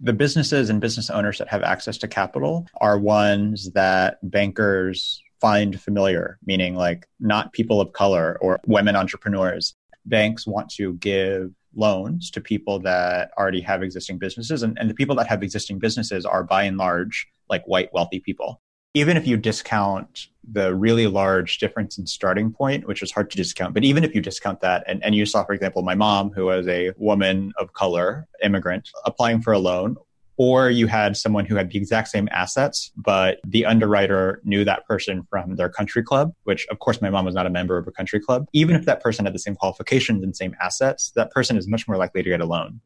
The businesses and business owners that have access to capital are ones that bankers find familiar, meaning like not people of color or women entrepreneurs. Banks want to give loans to people that already have existing businesses. And, and the people that have existing businesses are by and large like white wealthy people. Even if you discount the really large difference in starting point, which is hard to discount, but even if you discount that, and, and you saw, for example, my mom, who was a woman of color, immigrant, applying for a loan, or you had someone who had the exact same assets, but the underwriter knew that person from their country club, which of course my mom was not a member of a country club. Even if that person had the same qualifications and same assets, that person is much more likely to get a loan.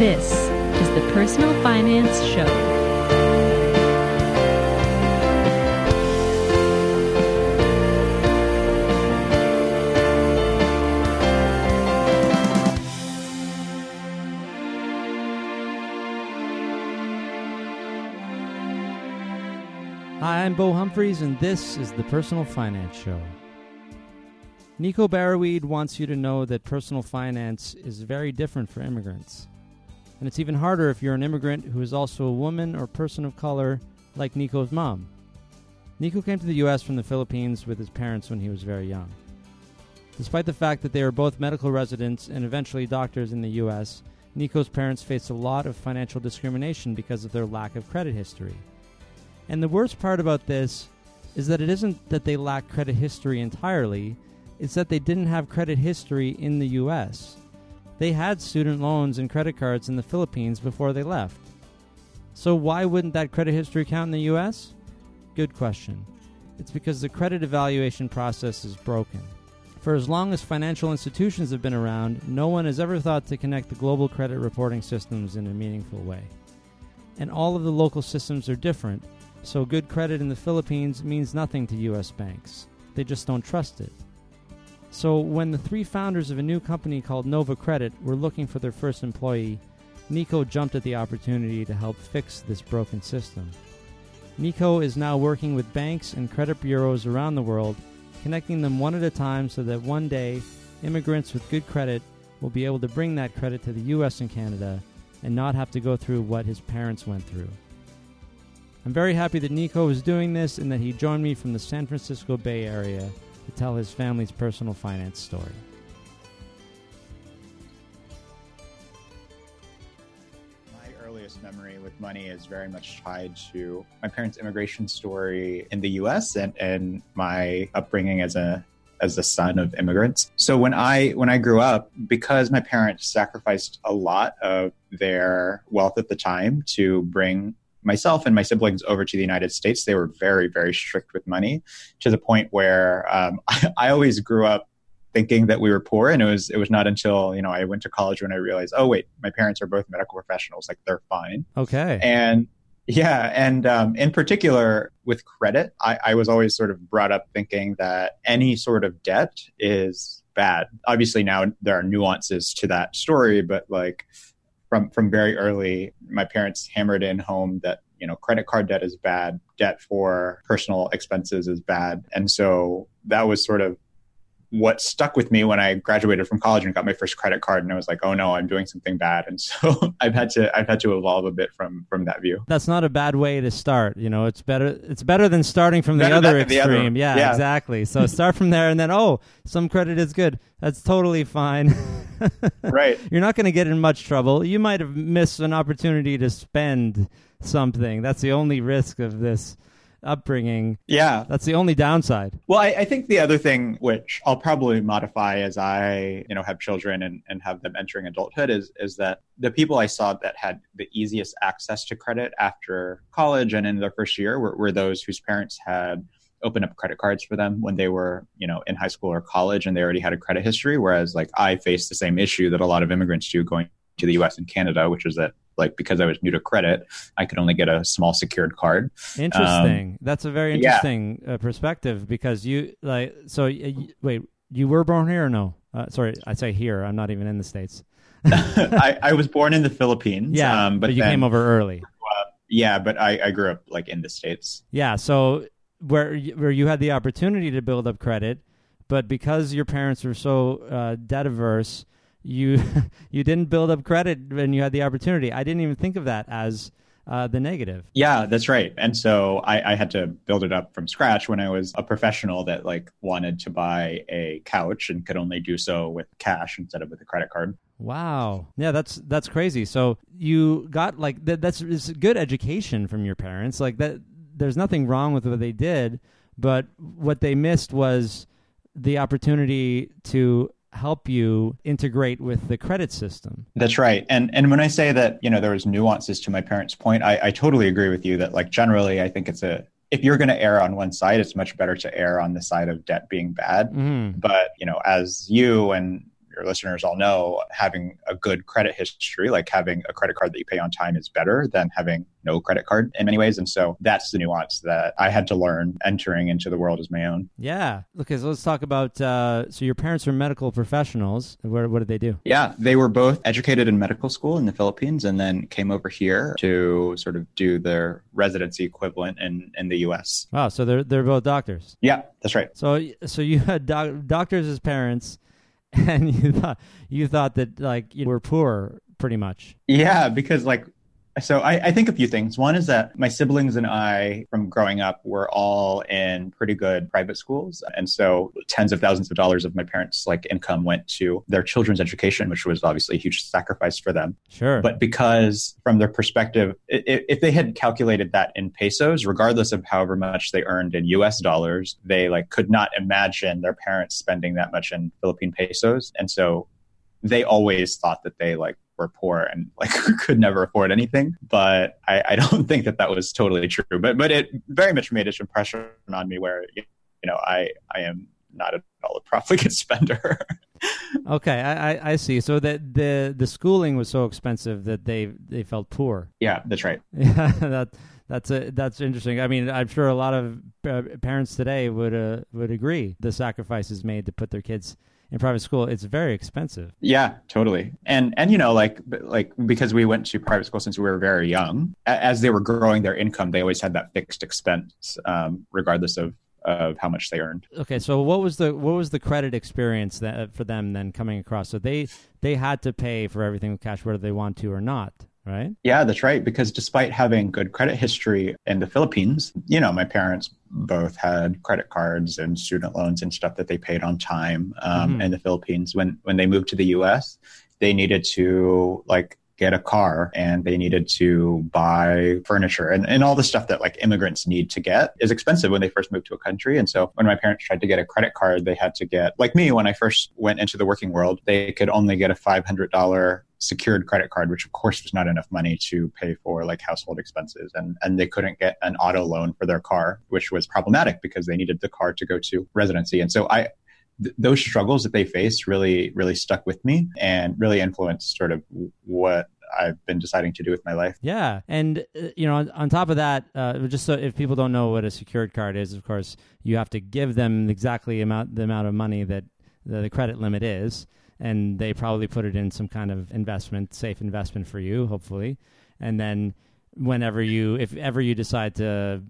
This is the Personal Finance Show. Hi, I'm Bo Humphreys, and this is the Personal Finance Show. Nico Barawid wants you to know that personal finance is very different for immigrants. And it's even harder if you're an immigrant who is also a woman or person of color, like Nico's mom. Nico came to the U.S. from the Philippines with his parents when he was very young. Despite the fact that they were both medical residents and eventually doctors in the U.S., Nico's parents faced a lot of financial discrimination because of their lack of credit history. And the worst part about this is that it isn't that they lack credit history entirely, it's that they didn't have credit history in the U.S. They had student loans and credit cards in the Philippines before they left. So, why wouldn't that credit history count in the US? Good question. It's because the credit evaluation process is broken. For as long as financial institutions have been around, no one has ever thought to connect the global credit reporting systems in a meaningful way. And all of the local systems are different, so good credit in the Philippines means nothing to US banks. They just don't trust it. So, when the three founders of a new company called Nova Credit were looking for their first employee, Nico jumped at the opportunity to help fix this broken system. Nico is now working with banks and credit bureaus around the world, connecting them one at a time so that one day immigrants with good credit will be able to bring that credit to the US and Canada and not have to go through what his parents went through. I'm very happy that Nico is doing this and that he joined me from the San Francisco Bay Area to tell his family's personal finance story. My earliest memory with money is very much tied to my parents' immigration story in the US and, and my upbringing as a as the son of immigrants. So when I when I grew up, because my parents sacrificed a lot of their wealth at the time to bring myself and my siblings over to the United States, they were very, very strict with money to the point where um, I, I, always grew up thinking that we were poor. And it was, it was not until, you know, I went to college when I realized, oh, wait, my parents are both medical professionals. Like they're fine. Okay. And yeah. And um, in particular with credit, I, I was always sort of brought up thinking that any sort of debt is bad. Obviously now there are nuances to that story, but like, from from very early, my parents hammered in home that you know credit card debt is bad, debt for personal expenses is bad, and so that was sort of what stuck with me when I graduated from college and got my first credit card and I was like, oh no, I'm doing something bad. And so I've had to I've had to evolve a bit from from that view. That's not a bad way to start. You know, it's better it's better than starting from the better other extreme. The other. Yeah, yeah, exactly. So start from there and then oh, some credit is good. That's totally fine. right. You're not going to get in much trouble. You might have missed an opportunity to spend something. That's the only risk of this upbringing. Yeah. That's the only downside. Well, I, I, think the other thing, which I'll probably modify as I, you know, have children and, and have them entering adulthood is, is that the people I saw that had the easiest access to credit after college and in their first year were, were those whose parents had opened up credit cards for them when they were, you know, in high school or college and they already had a credit history. Whereas like I faced the same issue that a lot of immigrants do going to the US and Canada, which is that like because I was new to credit, I could only get a small secured card. Interesting. Um, That's a very interesting yeah. uh, perspective because you like so. Uh, wait, you were born here or no? Uh, sorry, I say here. I'm not even in the states. I, I, was born in the Philippines. Yeah, um, but, but, you then, came over early. Uh, yeah, but I, I grew up like in the states. Yeah, so where where you had the opportunity to build up credit, but because your parents were so uh, debt averse, you you didn't build up credit when you had the opportunity. I didn't even think of that as uh, the negative. Yeah, that's right. And so I, I, had to build it up from scratch when I was a professional that like wanted to buy a couch and could only do so with cash instead of with a credit card. Wow. Yeah, that's that's crazy. So you got like that, that's it's good education from your parents. Like that there's nothing wrong with what they did, but what they missed was the opportunity to help you integrate with the credit system. That's right. And and when I say that, you know, there was nuances to my parents' point, I, I totally agree with you that like generally I think it's a if you're going to err on one side, it's much better to err on the side of debt being bad. Mm-hmm. But, you know, as you and your listeners all know, having a good credit history, like having a credit card that you pay on time, is better than having no credit card in many ways. And so that's the nuance that I had to learn entering into the world as my own. Yeah. Okay. So let's talk about. Uh, so your parents are medical professionals. What, what did they do? Yeah. They were both educated in medical school in the Philippines and then came over here to sort of do their residency equivalent in, in the US. Wow. So they're, they're both doctors. Yeah. That's right. So, so you had doc- doctors as parents and you thought you thought that like you were poor pretty much. Yeah, because like so I, I, think a few things. One is that my siblings and I, from growing up, were all in pretty good private schools, and so tens of thousands of dollars of my parents' like income went to their children's education, which was obviously a huge sacrifice for them. Sure. But because, from their perspective, if, if they had calculated that in pesos, regardless of however much they earned in U.S. dollars, they like could not imagine their parents spending that much in Philippine pesos, and so they always thought that they like were poor and like could never afford anything. But I, I, don't think that that was totally true. But but it very much made its impression on me where you know I I am not at all a profligate spender. okay, I, I see. So that the the schooling was so expensive that they they felt poor. Yeah, that's right. Yeah, that that's a that's interesting. I mean, I'm sure a lot of uh, parents today would uh, would agree the sacrifices made to put their kids in private school, it's very expensive. Yeah, totally. And and you know, like like because we went to private school since we were very young, as they were growing their income, they always had that fixed expense, um, regardless of of how much they earned. Okay, so what was the what was the credit experience that for them then coming across? So they they had to pay for everything with cash whether they want to or not right? Yeah, that's right. Because despite having good credit history in the Philippines, you know, my parents both had credit cards and student loans and stuff that they paid on time um, mm-hmm. in the Philippines. When when they moved to the U.S., they needed to like get a car and they needed to buy furniture and, and all the stuff that like immigrants need to get is expensive when they first move to a country. And so when my parents tried to get a credit card, they had to get, like me, when I first went into the working world, they could only get a $500 secured credit card, which of course was not enough money to pay for like household expenses. And, and they couldn't get an auto loan for their car, which was problematic because they needed the car to go to residency. And so I, th- those struggles that they faced really, really stuck with me and really influenced sort of what I've been deciding to do with my life. Yeah, and uh, you know, on, on, top of that, uh, just so if people don't know what a secured card is, of course, you have to give them exactly amount the amount of money that the, the credit limit is, and they probably put it in some kind of investment, safe investment for you, hopefully, and then whenever you, if ever you decide to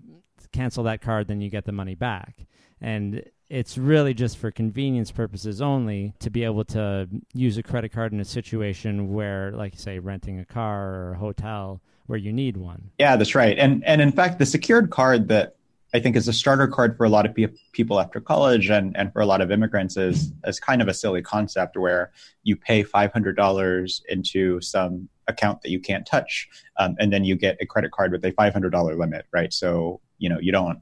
cancel that card, then you get the money back. And it's really just for convenience purposes only to be able to use a credit card in a situation where, like, say, renting a car or a hotel where you need one. Yeah, that's right. And and in fact, the secured card that I think is a starter card for a lot of pe- people after college and, and for a lot of immigrants is, is kind of a silly concept where you pay $500 into some account that you can't touch. Um, and then you get a credit card with a $500 limit, right? So, you know, you don't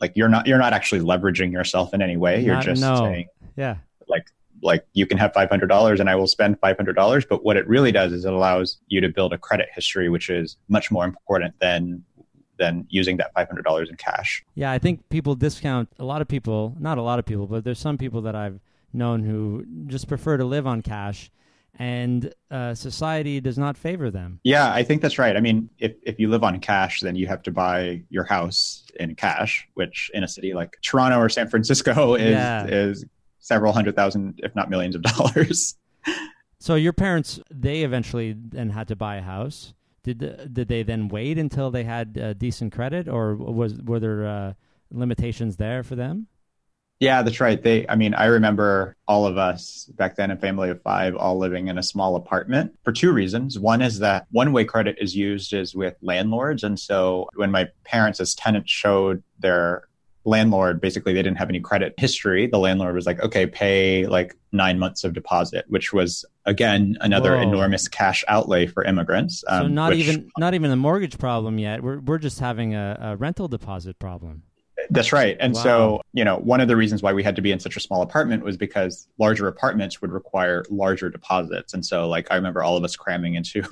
like you're not you're not actually leveraging yourself in any way. You're not, just no. saying, yeah, like like you can have five hundred dollars and I will spend five hundred dollars. But what it really does is it allows you to build a credit history, which is much more important than than using that five hundred dollars in cash. Yeah, I think people discount a lot of people, not a lot of people, but there's some people that I've known who just prefer to live on cash and uh, society does not favor them. Yeah, I think that's right. I mean, if, if you live on cash, then you have to buy your house in cash, which in a city like Toronto or San Francisco is yeah. is several hundred thousand, if not millions of dollars. so your parents, they eventually then had to buy a house. Did did they then wait until they had uh, decent credit, or was were there uh, limitations there for them? Yeah, that's right. They, I mean, I remember all of us back then, a family of five, all living in a small apartment for two reasons. One is that one way credit is used is with landlords. And so when my parents as tenants showed their landlord basically they didn't have any credit history the landlord was like okay pay like nine months of deposit which was again another Whoa. enormous cash outlay for immigrants so um, not which- even not even a mortgage problem yet. We're we're just having a, a rental deposit problem. That's right. And Wow. so, you know, one of the reasons why we had to be in such a small apartment was because larger apartments would require larger deposits. And so, like, I remember all of us cramming into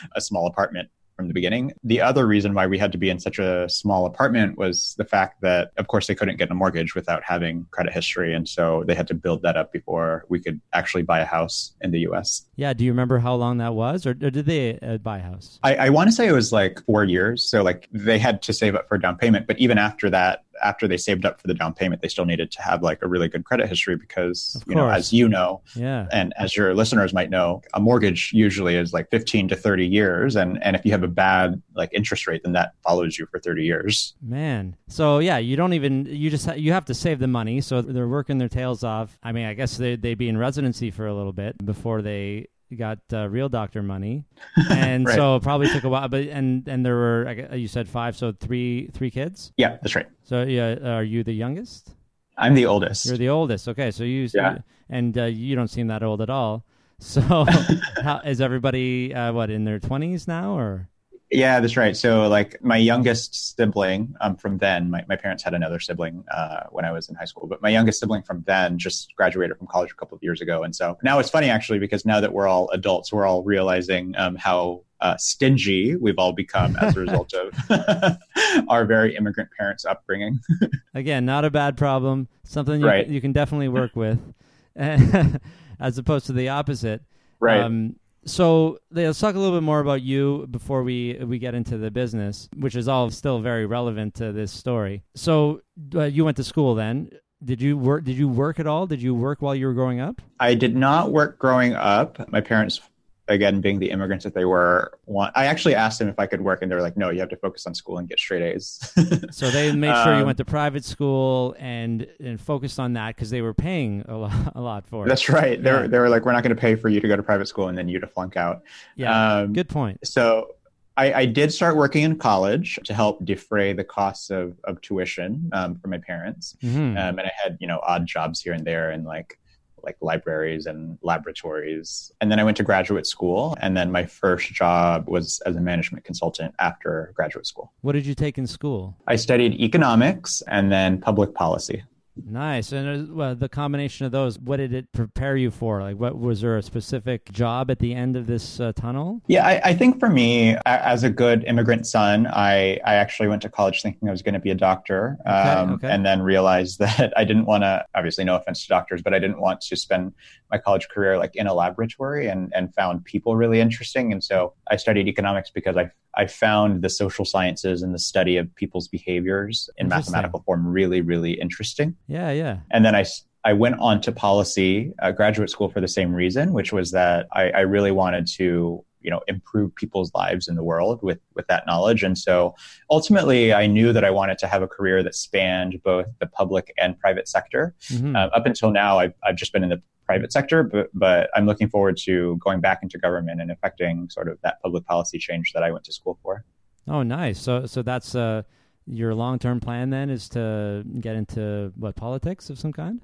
a small apartment from the beginning. The other reason why we had to be in such a small apartment was the fact that, of course, they couldn't get a mortgage without having credit history. And so they had to build that up before we could actually buy a house in the US. Yeah. Do you remember how long that was, or, or did they uh, buy a house? I, I want to say it was like four years. So like they had to save up for a down payment. But even after that, after they saved up for the down payment, they still needed to have like a really good credit history because, you know, as you know, Yeah. and as your listeners might know, a mortgage usually is like 15 to 30 years. And, and if you have a bad like interest rate, then that follows you for 30 years. Man. So yeah, you don't even you just ha- you have to save the money. So they're working their tails off. I mean, I guess they they'd be in residency for a little bit before they got uh, real doctor money, and Right. so it probably took a while. But and and there were you said five, so three three kids. Yeah, that's right. So yeah, are you the youngest? I'm the oldest. You're the oldest. Okay, so you Yeah. and uh, you don't seem that old at all. So how, is everybody uh, what in their twenties now or? Yeah, that's right. So, like, my youngest sibling um, from then, my, my parents had another sibling uh, when I was in high school, but my youngest sibling from then just graduated from college a couple of years ago. And so now it's funny, actually, because now that we're all adults, we're all realizing um, how uh, stingy we've all become as a result of our very immigrant parents' upbringing. Again, not a bad problem. Something you, Right. you can definitely work with, as opposed to the opposite. Right. Um, so let's talk a little bit more about you before we we get into the business, which is all still very relevant to this story. So uh, you went to school then. Did you work? Did you work at all? Did you work while you were growing up? I did not work growing up. My parents, again, being the immigrants that they were, want, I actually asked them if I could work, and they were like, no, you have to focus on school and get straight A's. So they made sure you Um, went to private school and and focused on that because they were paying a lot, a lot for it. That's right. They, Yeah. were, they were like, we're not going to pay for you to go to private school and then you to flunk out. yeah, Um, good point. So I, I did start working in college to help defray the costs of, of tuition um, for my parents. Mhm. Um, and I had, you know, odd jobs here and there and like like libraries and laboratories. And then I went to graduate school. And then my first job was as a management consultant after graduate school. What did you take in school? I studied economics and then public policy. Nice. And uh, well, the combination of those, what did it prepare you for? Like, what was there a specific job at the end of this uh, tunnel? Yeah, I, I think for me, as a good immigrant son, I, I actually went to college thinking I was going to be a doctor, Okay, um, okay. and then realized that I didn't want to. Obviously, no offense to doctors, but I didn't want to spend my college career like in a laboratory, and and found people really interesting. And so I studied economics because I I found the social sciences and the study of people's behaviors in mathematical form really really interesting. Yeah, yeah. And then I, I went on to policy, uh, graduate school for the same reason, which was that I, I really wanted to, you know, improve people's lives in the world with, with that knowledge. And so ultimately I knew that I wanted to have a career that spanned both the public and private sector. Mhm. Uh, up until now, I've, I've just been in the private sector, but, but I'm looking forward to going back into government and affecting sort of that public policy change that I went to school for. Oh, nice. So, so that's uh, your long-term plan then is to get into what politics of some kind?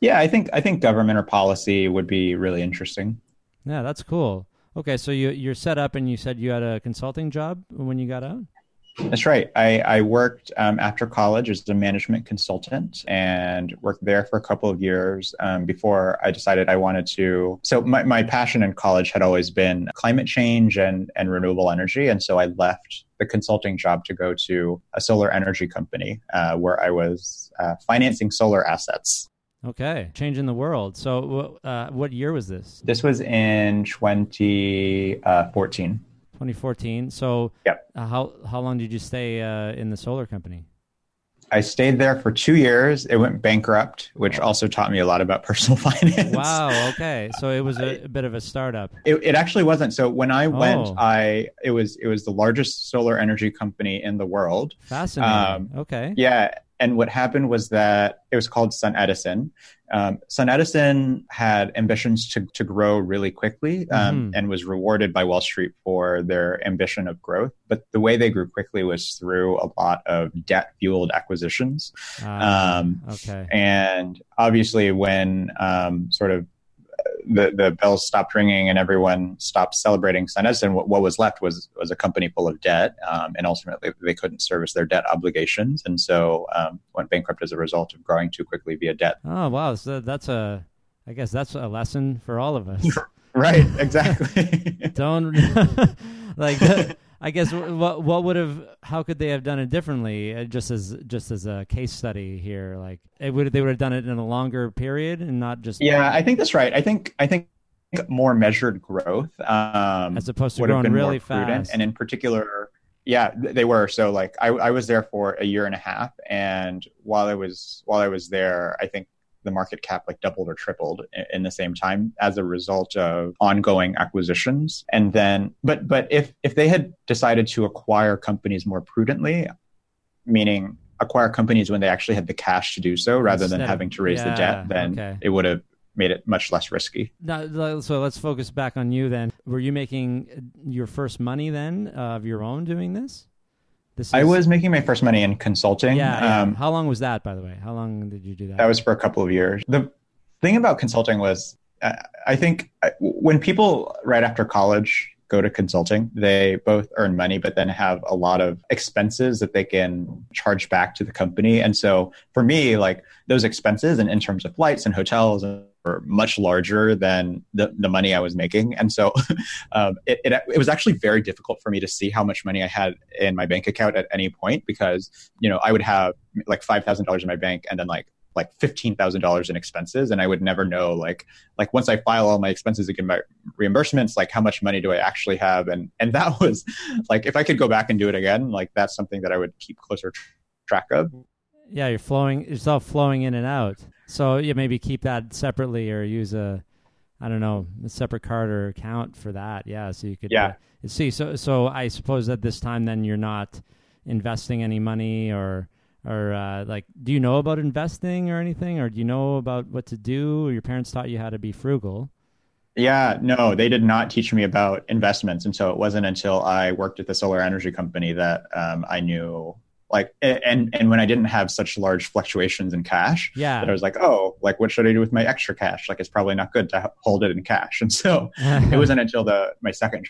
Yeah, I think, I think government or policy would be really interesting. Yeah, that's cool. Okay, so you you're set up, and you said you had a consulting job when you got out. That's right. I, I worked um, after college as a management consultant and worked there for a couple of years um, before I decided I wanted to. So, my, my passion in college had always been climate change and, and renewable energy. And so I left the consulting job to go to a solar energy company uh, where I was uh, financing solar assets. Okay, changing the world. So, uh, what year was this? This was in 2014. 2014. So, Yep. uh, how how long did you stay uh, in the solar company? I stayed there for two years. It went bankrupt, which also taught me a lot about personal finance. Wow. Okay, so it was a, a bit of a startup. It, it actually wasn't. So when I went, Oh. I it was it was the largest solar energy company in the world. Fascinating. Um, okay. Yeah, and what happened was that it was called Sun Edison. Um, SunEdison had ambitions to, to grow really quickly um, mm-hmm. and was rewarded by Wall Street for their ambition of growth. But the way they grew quickly was through a lot of debt fueled acquisitions. Uh, um, okay. And obviously, when um, sort of the, the bells stopped ringing and everyone stopped celebrating SunEdison, what, what was left was was a company full of debt, um, and ultimately they couldn't service their debt obligations, and so um, went bankrupt as a result of growing too quickly via debt. Oh wow, so that's a, I guess that's a lesson for all of us. right, exactly. Don't like. I guess what what would have how could they have done it differently? Uh, just as just as a case study here, like it would they would have done it in a longer period and not just yeah. I think that's right. I think I think more measured growth um, as opposed to growing really fast, and in particular. Yeah, they were. So like I, I was there for a year and a half and while I was while I was there, I think the market cap like doubled or tripled in the same time as a result of ongoing acquisitions and then but but if if they had decided to acquire companies more prudently meaning acquire companies when they actually had the cash to do so rather Instead than having to raise yeah, the debt then okay. it would have made it much less risky. Now, so let's focus back on you then. Were you making your first money then uh, of your own doing this? Is... I was making my first money in consulting. Yeah, yeah. Um, How long was that, by the way? How long did you do that? That was for a couple of years. The thing about consulting was, uh, I think uh, when people right after college go to consulting, they both earn money, but then have a lot of expenses that they can charge back to the company. And so for me, like those expenses and in terms of flights and hotels and were much larger than the, the money I was making. And so um, it, it, it, was actually very difficult for me to see how much money I had in my bank account at any point because, you know, I would have like $5,000 in my bank and then like like $15,000 in expenses. And I would never know, like, like once I file all my expenses get my reimbursements, like how much money do I actually have? And, and that was like, if I could go back and do it again, like that's something that I would keep closer track of. Yeah. You're flowing, all flowing in and out. So yeah, maybe keep that separately or use a, I don't know, a separate card or account for that. Yeah, so you could yeah. Uh, see. So so I suppose at this time then you're not investing any money or or uh, like do you know about investing or anything or do you know about what to do? Your parents taught you how to be frugal. Yeah, no, they did not teach me about investments, and so it wasn't until I worked at the solar energy company that um, I knew like and and when i didn't have such large fluctuations in cash yeah. that i was like oh like what should i do with my extra cash? Like it's probably not good to hold it in cash. And so it wasn't until the my second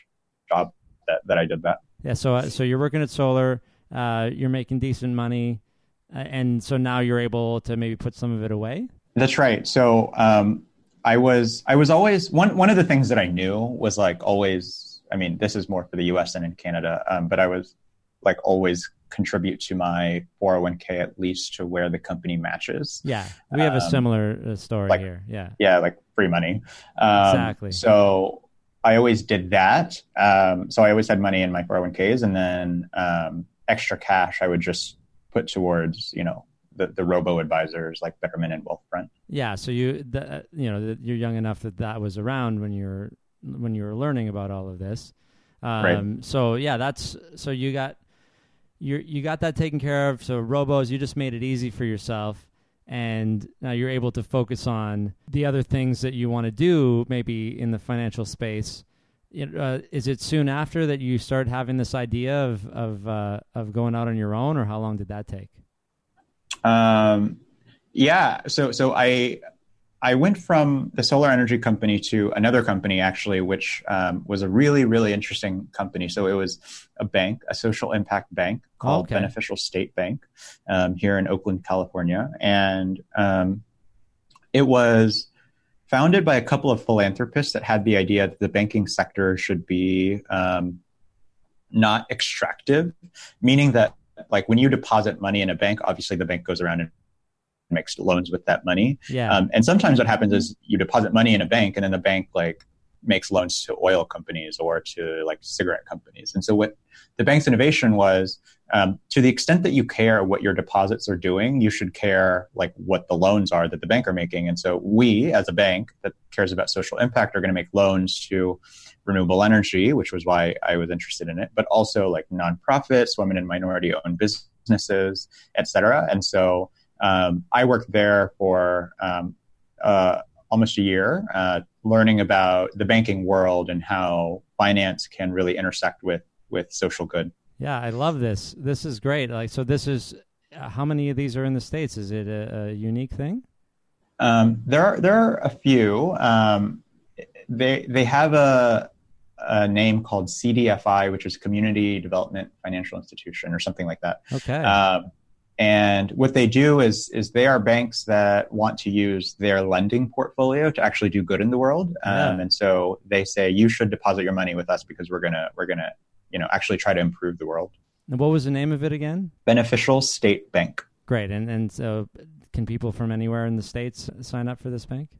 job that, that i did that. Yeah so uh, so you're working at solar uh, you're making decent money uh, and so now you're able to maybe put some of it away? That's right. So um, i was i was always one one of the things that i knew was like always i mean this is more for the us than in canada um, but i was like always contribute to my 401k at least to where the company matches. Yeah, we have um, a similar uh, story like, here. Yeah, yeah, like free money. Um, exactly. So I always did that. Um, so I always had money in my 401ks, and then um, extra cash I would just put towards you know the, the robo advisors like Betterment and Wealthfront. Yeah, so you the, you know you're young enough that that was around when you're when you were learning about all of this. Um, right. So yeah, that's so you got you you got that taken care of. So robos, you just made it easy for yourself, and now you're able to focus on the other things that you want to do, maybe in the financial space. Uh, is it soon after that you start having this idea of of uh, of going out on your own, or how long did that take? Um, yeah, so so I I went from the solar energy company to another company, actually, which um, was a really, really interesting company. So it was a bank, a social impact bank called okay. Beneficial State Bank um, here in Oakland, California. And um, it was founded by a couple of philanthropists that had the idea that the banking sector should be um, not extractive, meaning that like when you deposit money in a bank, obviously the bank goes around and makes loans with that money. Yeah. Um, and sometimes what happens is you deposit money in a bank and then the bank like makes loans to oil companies or to like cigarette companies. And so what the bank's innovation was um, to the extent that you care what your deposits are doing, you should care like what the loans are that the bank are making. And so we as a bank that cares about social impact are going to make loans to renewable energy, which was why I was interested in it, but also like nonprofits, women and minority owned businesses businesses, et cetera. And so um, I worked there for um, uh, almost a year, uh, learning about the banking world and how finance can really intersect with with social good. Yeah, I love this. This is great. Like, so this is uh, how many of these are in the states? Is it a, a unique thing? Um, there are there are a few. Um, they they have a a name called CDFI, which is Community Development Financial Institution, or something like that. Okay. Um, and what they do is is they are banks that want to use their lending portfolio to actually do good in the world. Um, And so they say you should deposit your money with us because we're gonna we're gonna you know actually try to improve the world. And what was the name of it again? Beneficial State Bank. Great. And and so can people from anywhere in the states sign up for this bank?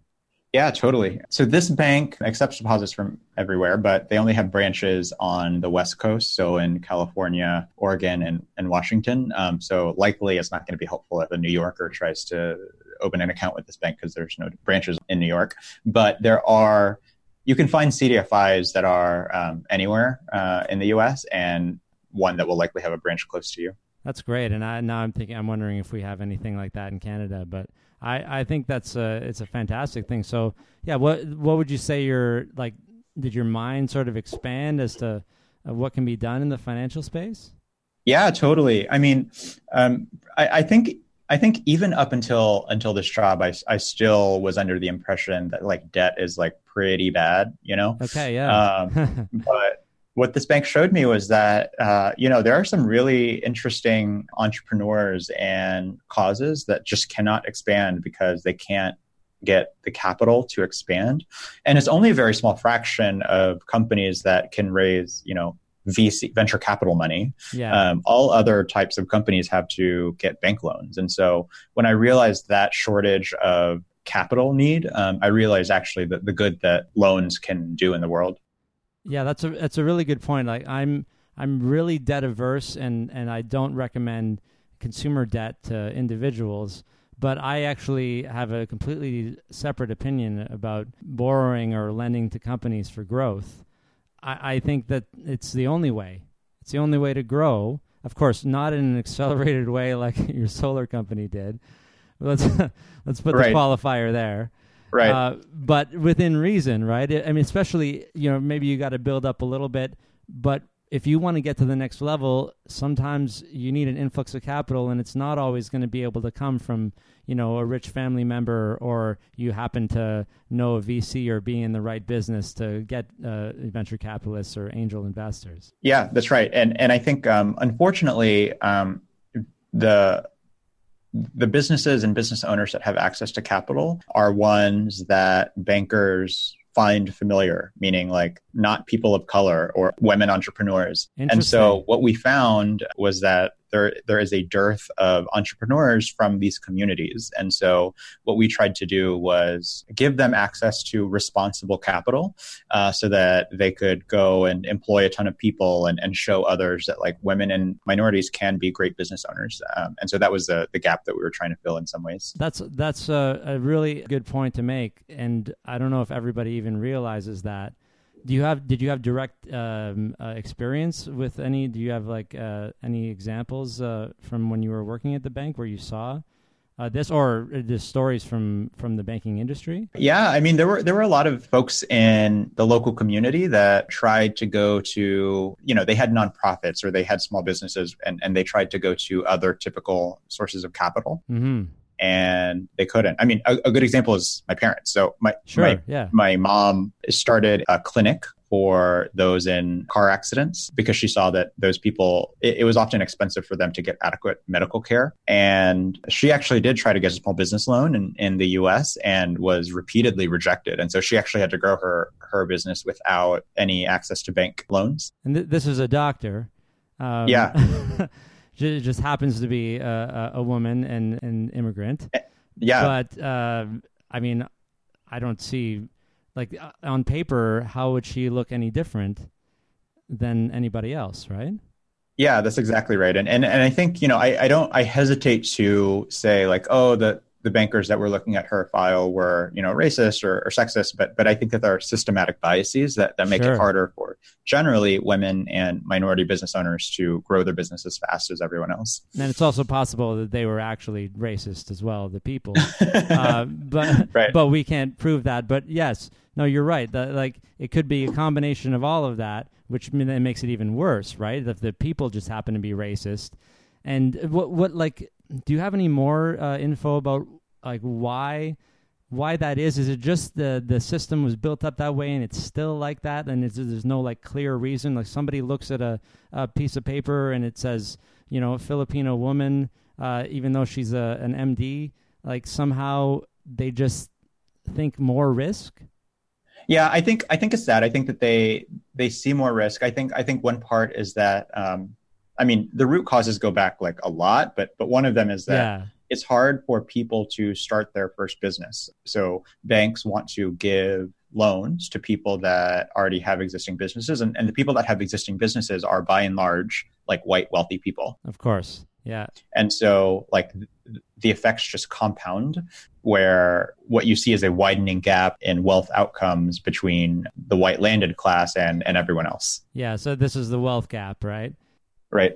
Yeah, totally. So this bank accepts deposits from everywhere, but they only have branches on the West Coast, so in California, Oregon, and, and Washington. Um, so likely it's not going to be helpful if a New Yorker tries to open an account with this bank because there's no branches in New York. But there are, you can find CDFIs that are um, anywhere uh, in the US and one that will likely have a branch close to you. That's great. And I now I'm thinking I'm wondering if we have anything like that in Canada, but I, I think that's a it's a fantastic thing. So yeah, what what would you say your like did your mind sort of expand as to uh, what can be done in the financial space? Yeah, totally. I mean, um, I, I think I think even up until until this job, I, I still was under the impression that like debt is like pretty bad, you know. Okay, yeah. Um, but what this bank showed me was that uh, you know there are some really interesting entrepreneurs and causes that just cannot expand because they can't get the capital to expand, and it's only a very small fraction of companies that can raise you know VC venture capital money. yeah. Um, all other types of companies have to get bank loans. And so when I realized that shortage of capital need, um, I realized actually that the good that loans can do in the world. Yeah, that's a that's a really good point. Like I'm I'm really debt averse and and I don't recommend consumer debt to individuals, but I actually have a completely separate opinion about borrowing or lending to companies for growth. I, I think that it's the only way. It's the only way to grow. Of course, not in an accelerated way like your solar company did. Let's let's put Right. the qualifier there Right. uh, but within reason, right? I mean, especially you know maybe you got to build up a little bit, but if you want to get to the next level, sometimes you need an influx of capital, and it's not always going to be able to come from you know a rich family member or you happen to know a VC or be in the right business to get uh, venture capitalists or angel investors. yeah, that's right. And and I think um, unfortunately um, the the businesses and business owners that have access to capital are ones that bankers find familiar, meaning like not people of color or women entrepreneurs. And so what we found was that there there is a dearth of entrepreneurs from these communities. And so what we tried to do was give them access to responsible capital uh, so that they could go and employ a ton of people and, and show others that like women and minorities can be great business owners. Um, and so that was the, the gap that we were trying to fill in some ways. That's that's a, a really good point to make, and I don't know if everybody even realizes that. Do you have did you have direct um, uh, experience with any? Do you have like uh, any examples uh, from when you were working at the bank where you saw uh, this, or the stories from from the banking industry? Yeah, I mean there were there were a lot of folks in the local community that tried to go to you know they had nonprofits or they had small businesses and, and they tried to go to other typical sources of capital Mm-hmm. And they couldn't. I mean a, a good example is my parents. So my Sure. my yeah. my mom started a clinic for those in car accidents because she saw that those people it, it was often expensive for them to get adequate medical care and she actually did try to get a small business loan in, in the us and was repeatedly rejected and so she actually had to grow her her business without any access to bank loans And th- this is a doctor. Um, Yeah. ju- just happens to be a, a, woman and an immigrant. yeah But uh, I mean, I don't see like uh, on paper how would she look any different than anybody else, right? Yeah, that's exactly right. And and and I think, you know, I, I don't I hesitate to say like, oh, the the bankers that were looking at her file were, you know, racist or, or sexist, but but I think that there are systematic biases that, that make Sure. it harder for generally women and minority business owners to grow their business as fast as everyone else. And it's also possible that they were actually racist as well, the people. uh, but Right. but we can't prove that. But yes, no, you're right. The, like it could be a combination of all of that, which makes it even worse, right? If the people just happen to be racist. And what what like do you have any more uh, info about like why why that is? Is it just the the system was built up that way and it's still like that, and there's no like clear reason? Like somebody looks at a, a piece of paper and it says, you know, a Filipino woman, uh, even though she's a an MD, like somehow they just think more risk. Yeah, I think I think it's that. I think that they they see more risk. I think I think one part is that um, I mean the root causes go back like a lot, but but one of them is that yeah, it's hard for people to start their first business. So banks want to give loans to people that already have existing businesses, and, and the people that have existing businesses are by and large like white wealthy people. of course. Yeah, And so, like, the effects just compound, where what you see is a widening gap in wealth outcomes between the white landed class and, and everyone else. yeah. So this is the wealth gap, right? Right.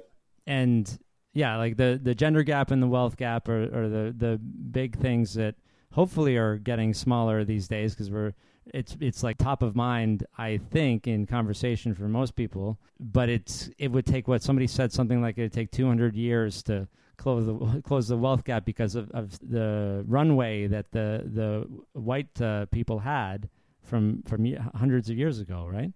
and yeah, like the the gender gap and the wealth gap are, are the the big things that hopefully are getting smaller these days because we're it's it's like top of mind I think in conversation for most people. But it's it would take what somebody said something like it would take 200 years to close the close the wealth gap because of, of the runway that the the white uh, people had from from hundreds of years ago, right?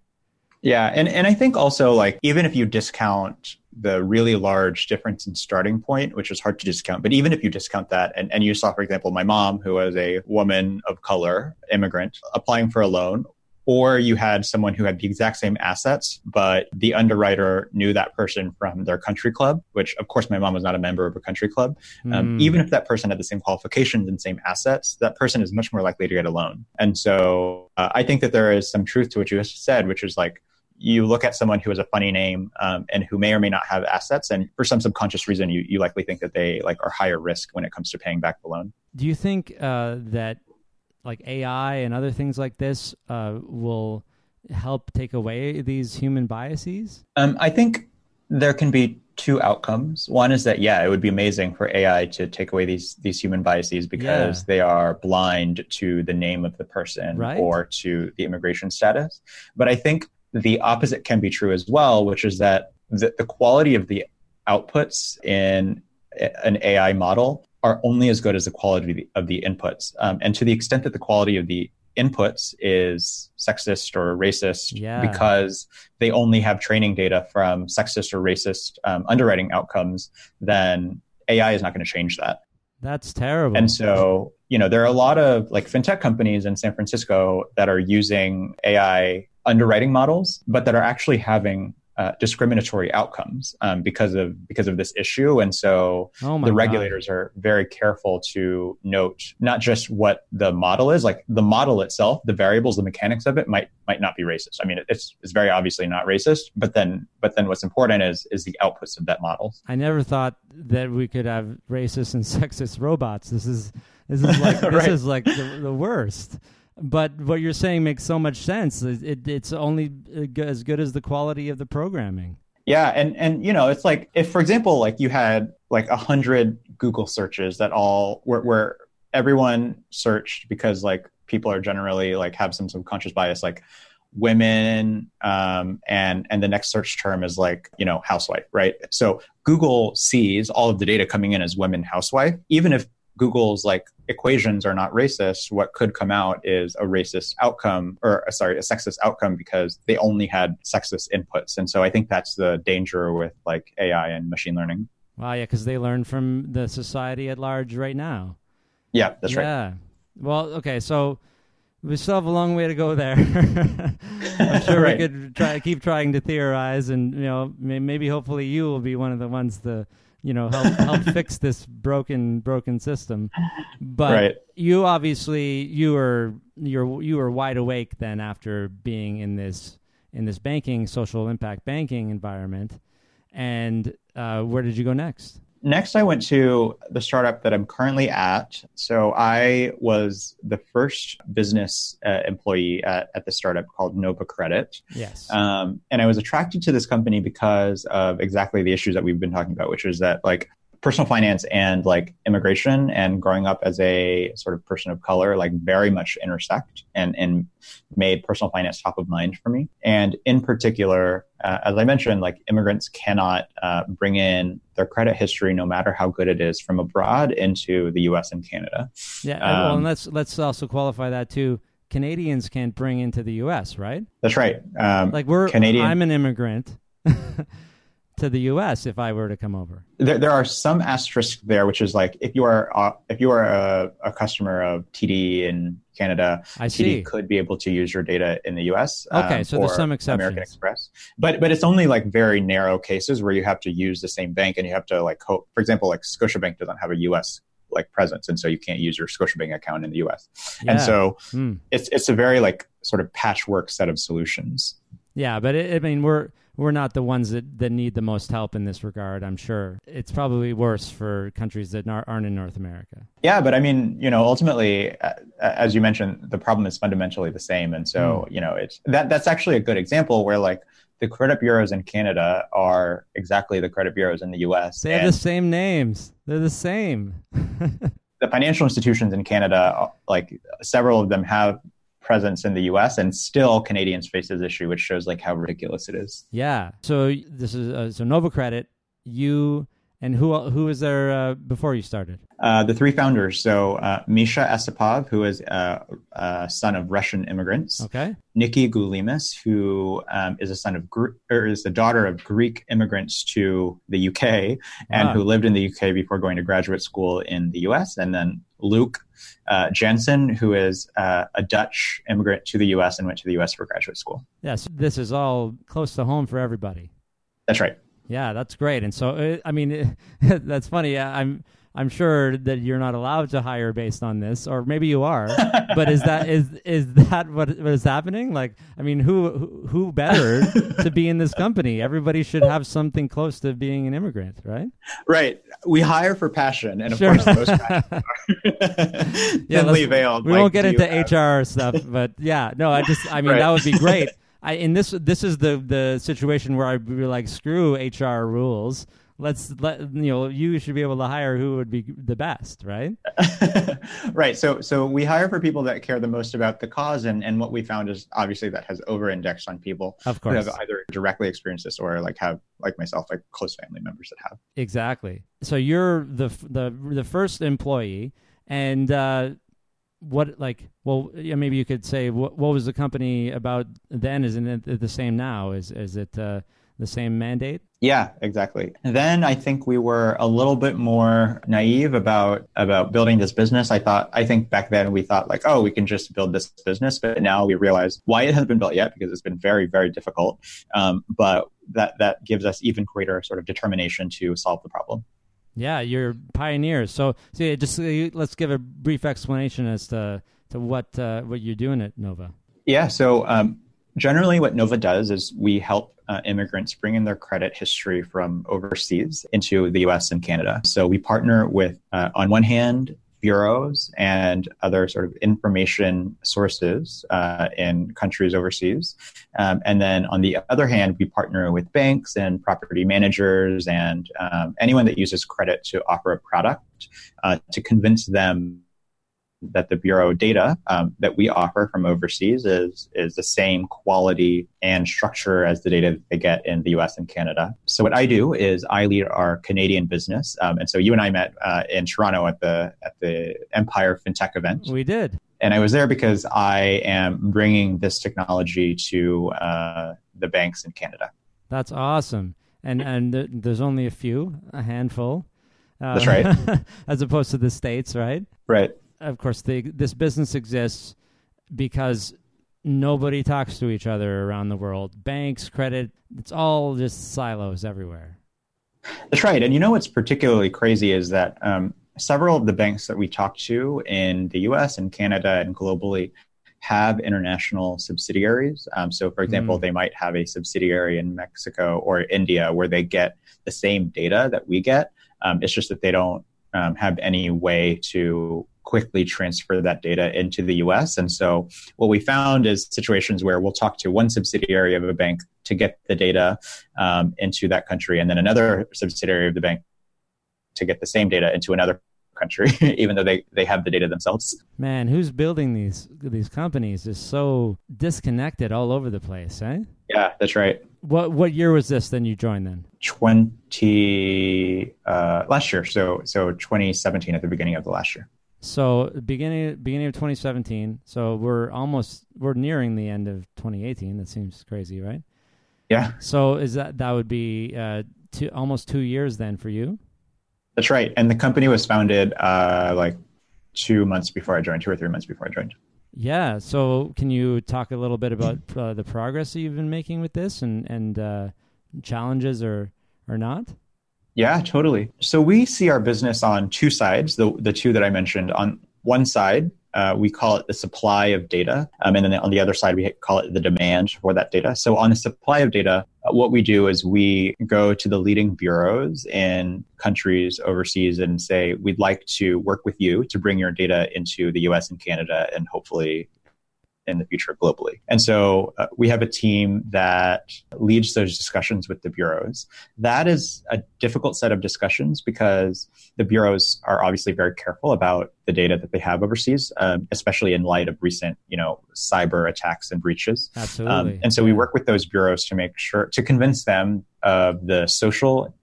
Yeah. And, and I think also, like, even if you discount the really large difference in starting point, which is hard to discount, but even if you discount that, and, and you saw, for example, my mom, who was a woman of color, immigrant, applying for a loan, or you had someone who had the exact same assets, but the underwriter knew that person from their country club, which of course my mom was not a member of a country club. Um, Mm. Even if that person had the same qualifications and same assets, that person is much more likely to get a loan. And so uh, I think that there is some truth to what you just said, which is like you look at someone who has a funny name um, and who may or may not have assets, and for some subconscious reason, you, you likely think that they like are higher risk when it comes to paying back the loan. Do you think uh, that like AI and other things like this uh, will help take away these human biases? Um, I think there can be two outcomes. One is that yeah, it would be amazing for AI to take away these these human biases because Yeah. they are blind to the name of the person Right. or to the immigration status. But I think the opposite can be true as well, which is that the, the quality of the outputs in an AI model are only as good as the quality of the, inputs. Um, and to the extent that the quality of the inputs is sexist or racist Yeah. because they only have training data from sexist or racist um, underwriting outcomes, then AI is not going to change that. That's terrible. And so, you know, there are a lot of like fintech companies in San Francisco that are using AI underwriting models, but that are actually having uh, discriminatory outcomes um, because of because of this issue. And so, oh the God. regulators are very careful to note not just what the model is, like the model itself, the variables, the mechanics of it might might not be racist. I mean, it's it's very obviously not racist, but then but then what's important is is the outputs of that model. I never thought that we could have racist and sexist robots. This is this is like this Right. is like the, the worst. But what you're saying makes so much sense. It, it, it's only uh, as good as the quality of the programming. Yeah, and and you know, it's like if, for example, like you had like a hundred Google searches that all where where everyone searched because like people are generally like have some subconscious bias, like women, um, and and the next search term is like you know housewife, right? So Google sees all of the data coming in as women housewife, even if Google's like equations are not racist, what could come out is a racist outcome or uh, sorry, a sexist outcome because they only had sexist inputs. And so I think that's the danger with like AI and machine learning. Wow, yeah, because they learn from the society at large right now. Yeah, that's right. yeah. Well, okay, so we still have a long way to go there. I'm sure Right. we could try keep trying to theorize, and you know, may, maybe hopefully you will be one of the ones to, you know, help help fix this broken broken system. But Right. you obviously you were you're you were wide awake then after being in this in this banking social impact banking environment, and uh, where did you go next? Next, I went to the startup that I'm currently at. So I was the first business uh, employee at, at the startup called Nova Credit. Yes. Um, and I was attracted to this company because of exactly the issues that we've been talking about, which is that like personal finance and like immigration and growing up as a sort of person of color like very much intersect and and made personal finance top of mind for me. And in particular uh, as i mentioned like immigrants cannot uh, bring in their credit history no matter how good it is from abroad into the us and canada. Yeah um, well and let's let's also qualify that too. Canadians can't bring into the us right? That's right. Um, like we're canadian i'm an immigrant to the U.S. if I were to come over? There, there are some asterisks there, which is like if you are uh, if you are a, a, customer of TD in Canada, I TD see. could be able to use your data in the U.S. Okay, um, so there's some exceptions. American Express, but but it's only like very narrow cases where you have to use the same bank and you have to like, co- for example, like Scotiabank doesn't have a U.S like presence and so you can't use your Scotiabank account in the US. Yeah. And so mm. it's it's a very like sort of patchwork set of solutions. Yeah, but it, I mean we're we're not the ones that, that need the most help in this regard, I'm sure. It's probably worse for countries that aren't in North America. Yeah, but I mean, you know, ultimately, uh, uh, as you mentioned, the problem is fundamentally the same. And so, mm. you know, it's that that's actually a good example where like the credit bureaus in Canada are exactly the credit bureaus in the US. They have the same names. They're the same. the financial institutions in Canada, uh, like several of them have presence in the US and still Canadians face this issue, which shows like how ridiculous it is. Yeah. So this is uh, so Nova Credit, you and who who was there uh, before you started? Uh, the three founders. So uh, Misha Esipov, who is a, a, son of Russian immigrants. Okay. Nicky Goulimis, who um, is a son of or is the daughter of Greek immigrants to the UK, and who lived in the UK before going to graduate school in the US. And then Luke uh, Janssen, who is uh, a Dutch immigrant to the U.S. and went to the U.S. for graduate school. Yes, this is all close to home for everybody. That's right. Yeah, that's great. And so, uh, I mean, that's funny. I'm I'm sure that you're not allowed to hire based on this, or maybe you are. but is that is is that what, what is happening? Like, I mean, who who better to be in this company? Everybody should have something close to being an immigrant, right? Right. We hire for passion, and of sure. course, most passion yeah, veiled. We like, won't get into have... HR stuff, but yeah, no, I just, I mean, right. that would be great. I in this this is the the situation where I'd be like, screw HR rules. Let's let you know you should be able to hire who would be the best right? Right. So so we hire for people that care the most about the cause and and what we found is obviously that has over indexed on people of course who have either directly experienced this or like have like myself like close family members that have. Exactly. So you're the the the first employee and uh what like well yeah, maybe you could say what, what was the company about then isn't it the same now is is it uh the same mandate? Yeah, exactly. Then I think we were a little bit more naive about about building this business. I thought I think back then we thought like, oh, we can just build this business, but now we realize why it hasn't been built yet because it's been very very difficult. Um, but that that gives us even greater sort of determination to solve the problem. Yeah, you're pioneers. So, so yeah, just uh, let's give a brief explanation as to to what uh, what you're doing at Nova. Yeah. So um, generally, what Nova does is we help uh, immigrants bring in their credit history from overseas into the US and Canada. So we partner with, uh, on one hand, bureaus and other sort of information sources uh, in countries overseas. Um, and then on the other hand, we partner with banks and property managers and um, anyone that uses credit to offer a product uh, to convince them that the bureau data um, that we offer from overseas is is the same quality and structure as the data that they get in the U.S. and Canada. So what I do is I lead our Canadian business, um, and so you and I met uh, in Toronto at the at the Empire FinTech event. We did, and I was there because I am bringing this technology to uh, the banks in Canada. That's awesome, and and th- there's only a few, a handful. Uh, That's right. as opposed to the states, right? Right of course, the, this business exists because nobody talks to each other around the world. Banks, credit, it's all just silos everywhere. That's right. And you know what's particularly crazy is that um, several of the banks that we talk to in the US and Canada and globally have international subsidiaries. Um, so, for example, mm. they might have a subsidiary in Mexico or India where they get the same data that we get, Um, it's just that they don't um, have any way to quickly transfer that data into the US. And so what we found is situations where we'll talk to one subsidiary of a bank to get the data um, into that country, and then another subsidiary of the bank to get the same data into another country, even though they, they have the data themselves. Man, who's building these these companies is so disconnected all over the place, eh? Yeah, that's right. What what year was this? Then you joined then? Twenty uh, last year, so so twenty seventeen at the beginning of the last year. So beginning beginning of 2017. So we're almost we're nearing the end of 2018. That seems crazy, right? Yeah. So is that that would be uh, two almost two years then for you? That's right. And the company was founded uh, like two months before I joined, two or three months before I joined. Yeah. So can you talk a little bit about uh, the progress that you've been making with this and and uh, challenges or or not? Yeah, totally. So we see our business on two sides, the, the two that I mentioned. On one side, uh, we call it the supply of data. Um, and then on the other side, we call it the demand for that data. So on the supply of data, uh, what we do is we go to the leading bureaus in countries overseas and say, we'd like to work with you to bring your data into the US and Canada and hopefully in the future globally. And so uh, we have a team that leads those discussions with the bureaus. That is a difficult set of discussions because the bureaus are obviously very careful about the data that they have overseas, um, especially in light of recent, you know, cyber attacks and breaches. Absolutely. Um, and so we work with those bureaus to make sure to convince them of the social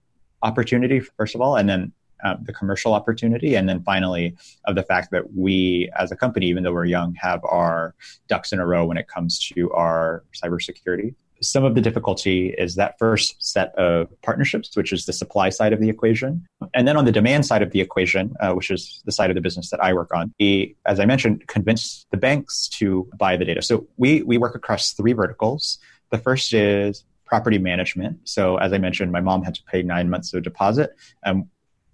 opportunity first of all, and then uh, the commercial opportunity, and then finally of the fact that we, as a company, even though we're young, have our ducks in a row when it comes to our cybersecurity. Some of the difficulty is that first set of partnerships, which is the supply side of the equation. And then on the demand side of the equation, uh, which is the side of the business that I work on, we, as I mentioned, convince the banks to buy the data. So we, we work across three verticals. The first is property management. So as I mentioned, my mom had to pay nine months of deposit. Um,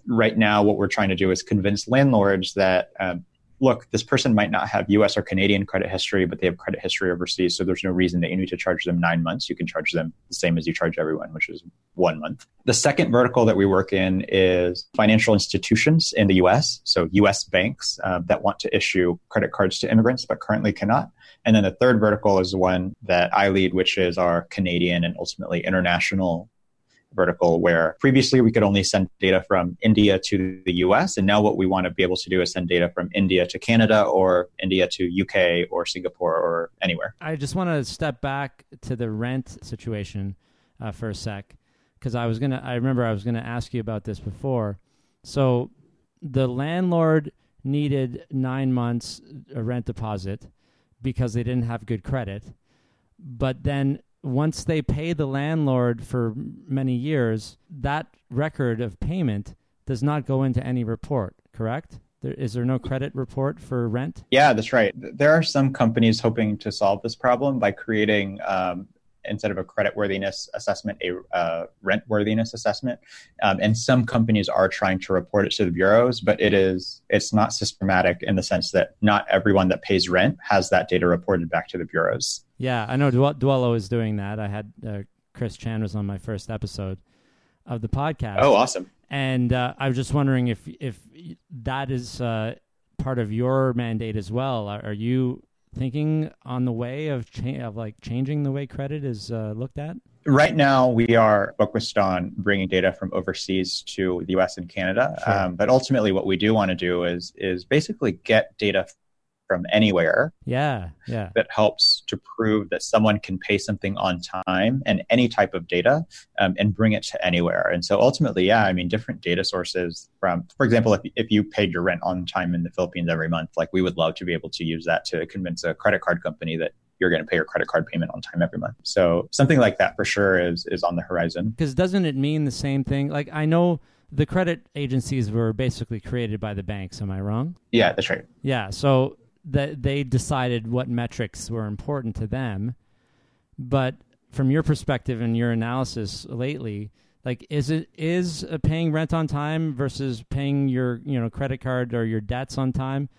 right now, what we're trying to do is convince landlords that, um, look, this person might not have US or Canadian credit history, but they have credit history overseas. So there's no reason that you need to charge them nine months. You can charge them the same as you charge everyone, which is one month. The second vertical that we work in is financial institutions in the US. So US banks uh, that want to issue credit cards to immigrants, but currently cannot. And then the third vertical is the one that I lead, which is our Canadian and ultimately international vertical where previously we could only send data from India to the US. And now what we want to be able to do is send data from India to Canada or India to UK or Singapore or anywhere. I just want to step back to the rent situation uh, for a sec because I was going to, I remember I was going to ask you about this before. So the landlord needed nine months a rent deposit because they didn't have good credit. But then once they pay the landlord for many years, that record of payment does not go into any report, correct? There, is there no credit report for rent? Yeah, that's right. There are some companies hoping to solve this problem by creating um, instead of a credit worthiness assessment, a uh, rent worthiness assessment. Um, and some companies are trying to report it to the bureaus, but it is it's not systematic in the sense that not everyone that pays rent has that data reported back to the bureaus. Yeah, I know Dwello is doing that. I had uh, Chris Chan was on my first episode of the podcast. Oh, awesome! And uh, I was just wondering if if that is uh, part of your mandate as well. Are you thinking on the way of cha- of like changing the way credit is uh, looked at? Right now, we are focused on bringing data from overseas to the U.S. and Canada. Sure. Um, but ultimately, what we do want to do is is basically get data from anywhere. Yeah, yeah. That helps to prove that someone can pay something on time and any type of data um, and bring it to anywhere. And so ultimately, yeah, I mean, different data sources from, for example, if, if you paid your rent on time in the Philippines every month, like we would love to be able to use that to convince a credit card company that you're going to pay your credit card payment on time every month. So something like that for sure is is on the horizon. Because doesn't it mean the same thing? Like I know the credit agencies were basically created by the banks. Am I wrong? Yeah, that's right. Yeah. So that they decided what metrics were important to them. But from your perspective and your analysis lately, like is it is paying rent on time versus paying your you know credit card or your debts on time?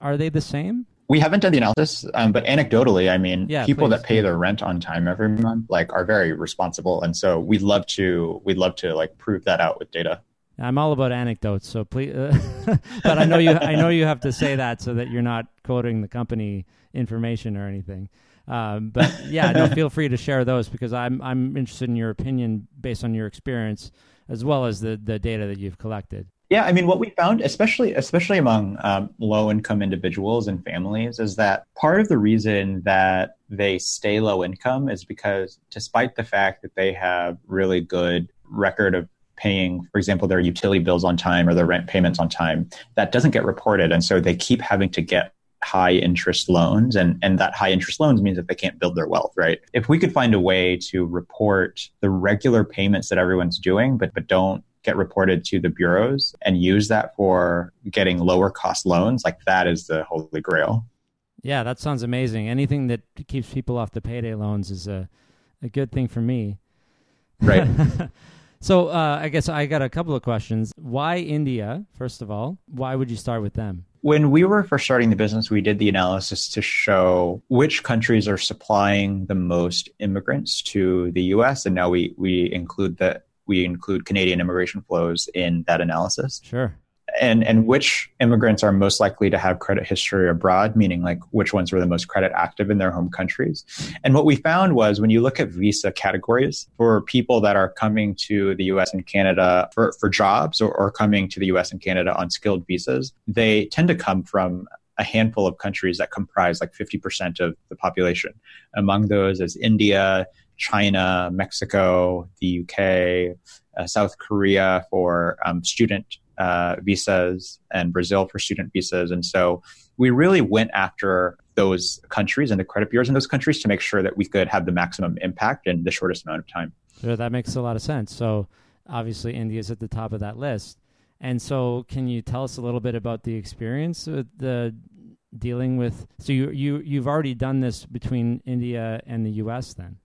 Are they the same? We haven't done the analysis, um, but anecdotally, I mean, yeah, people please. that pay their rent on time every month like are very responsible, and so we'd love to we'd love to like prove that out with data. I'm all about anecdotes, so please. Uh, but I know you. I know you have to say that so that you're not quoting the company information or anything. Um, but yeah, no, feel free to share those because I'm I'm interested in your opinion based on your experience as well as the the data that you've collected. Yeah, I mean, what we found, especially especially among um, low income individuals and families, is that part of the reason that they stay low income is because, despite the fact that they have really good record of paying, for example, their utility bills on time or their rent payments on time, that doesn't get reported, and so they keep having to get high interest loans and, and that high interest loans means that they can't build their wealth, right? If we could find a way to report the regular payments that everyone's doing, but, but don't get reported to the bureaus and use that for getting lower cost loans, like that is the holy grail. Yeah, that sounds amazing. Anything that keeps people off the payday loans is a, a good thing for me. Right. so uh, I guess I got a couple of questions. Why India, first of all? Why would you start with them? When we were first starting the business, we did the analysis to show which countries are supplying the most immigrants to the US. And now we, we include the we include Canadian immigration flows in that analysis. Sure. And and which immigrants are most likely to have credit history abroad, meaning like which ones were the most credit active in their home countries. And what we found was when you look at visa categories for people that are coming to the US and Canada for, for jobs or, or coming to the US and Canada on skilled visas, they tend to come from a handful of countries that comprise like 50% of the population. Among those is India, China, Mexico, the UK, uh, South Korea for um, student uh, visas, and Brazil for student visas. And so we really went after those countries and the credit bureaus in those countries to make sure that we could have the maximum impact in the shortest amount of time. Sure, that makes a lot of sense. So obviously, India is at the top of that list. And so, can you tell us a little bit about the experience with the dealing with? So you you you've already done this between India and the U.S. Then.